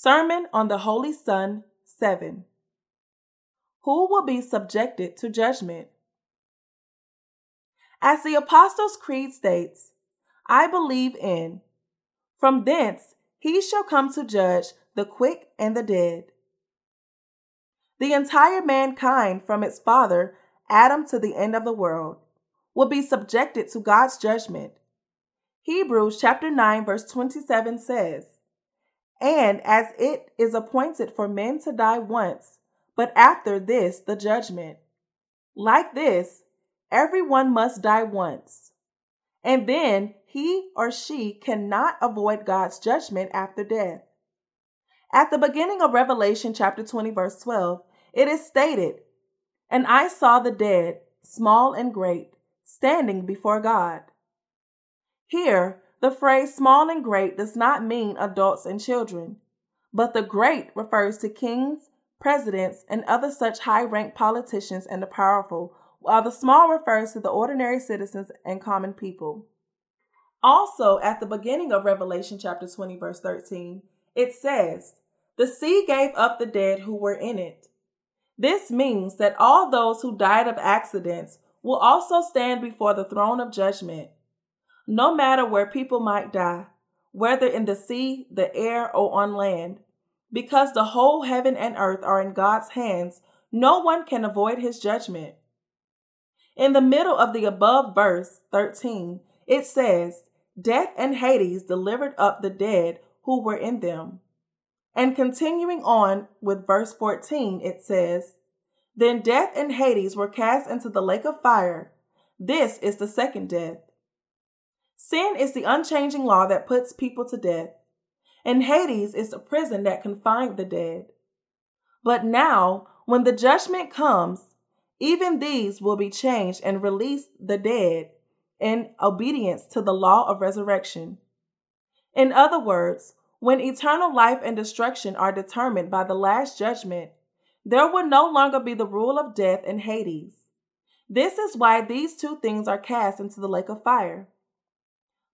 Sermon on the Holy Son 7 Who will be subjected to judgment? As the Apostles' Creed states, I believe in, from thence he shall come to judge the quick and the dead. The entire mankind, from its father, Adam, to the end of the world, will be subjected to God's judgment. Hebrews chapter 9, verse 27 says, and as it is appointed for men to die once, but after this the judgment. Like this, everyone must die once. And then he or she cannot avoid God's judgment after death. At the beginning of Revelation chapter 20, verse 12, it is stated, And I saw the dead, small and great, standing before God. Here, the phrase small and great does not mean adults and children, but the great refers to kings, presidents, and other such high ranked politicians and the powerful, while the small refers to the ordinary citizens and common people. Also, at the beginning of Revelation chapter 20, verse 13, it says, The sea gave up the dead who were in it. This means that all those who died of accidents will also stand before the throne of judgment no matter where people might die, whether in the sea, the air, or on land. Because the whole heaven and earth are in God's hands, no one can avoid his judgment. In the middle of the above verse 13, it says, Death and Hades delivered up the dead who were in them. And continuing on with verse 14, it says, Then death and Hades were cast into the lake of fire. This is the second death. Sin is the unchanging law that puts people to death, and Hades is the prison that confined the dead. But now, when the judgment comes, even these will be changed and release the dead in obedience to the law of resurrection. In other words, when eternal life and destruction are determined by the last judgment, there will no longer be the rule of death in Hades. This is why these two things are cast into the lake of fire.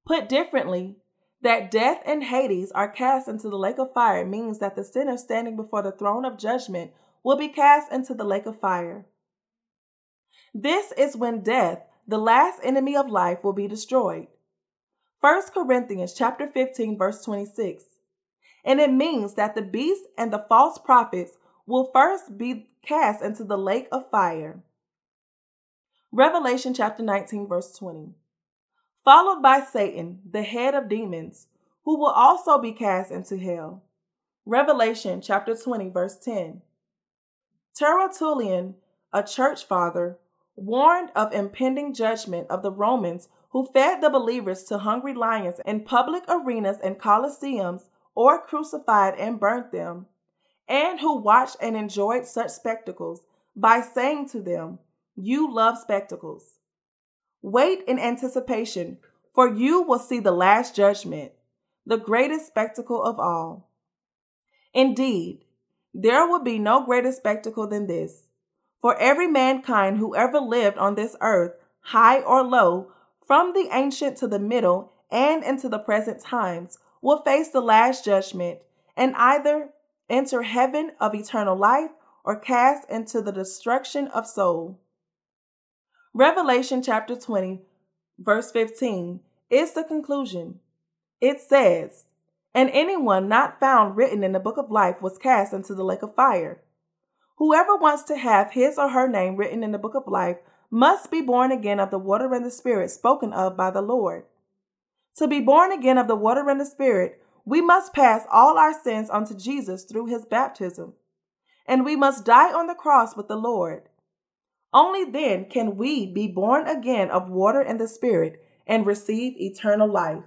Put differently, that death and Hades are cast into the lake of fire means that the sinner standing before the throne of judgment will be cast into the lake of fire. This is when death, the last enemy of life, will be destroyed. 1 Corinthians chapter 15 verse 26. And it means that the beast and the false prophets will first be cast into the lake of fire. Revelation chapter 19 verse 20 followed by Satan, the head of demons, who will also be cast into hell. Revelation chapter 20, verse 10. Tertullian, a church father, warned of impending judgment of the Romans who fed the believers to hungry lions in public arenas and coliseums or crucified and burnt them, and who watched and enjoyed such spectacles by saying to them, You love spectacles. Wait in anticipation, for you will see the last judgment, the greatest spectacle of all. Indeed, there will be no greater spectacle than this. For every mankind who ever lived on this earth, high or low, from the ancient to the middle and into the present times, will face the last judgment and either enter heaven of eternal life or cast into the destruction of soul. Revelation chapter 20, verse 15, is the conclusion. It says, And anyone not found written in the book of life was cast into the lake of fire. Whoever wants to have his or her name written in the book of life must be born again of the water and the Spirit spoken of by the Lord. To be born again of the water and the Spirit, we must pass all our sins onto Jesus through his baptism. And we must die on the cross with the Lord. Only then can we be born again of water and the Spirit and receive eternal life.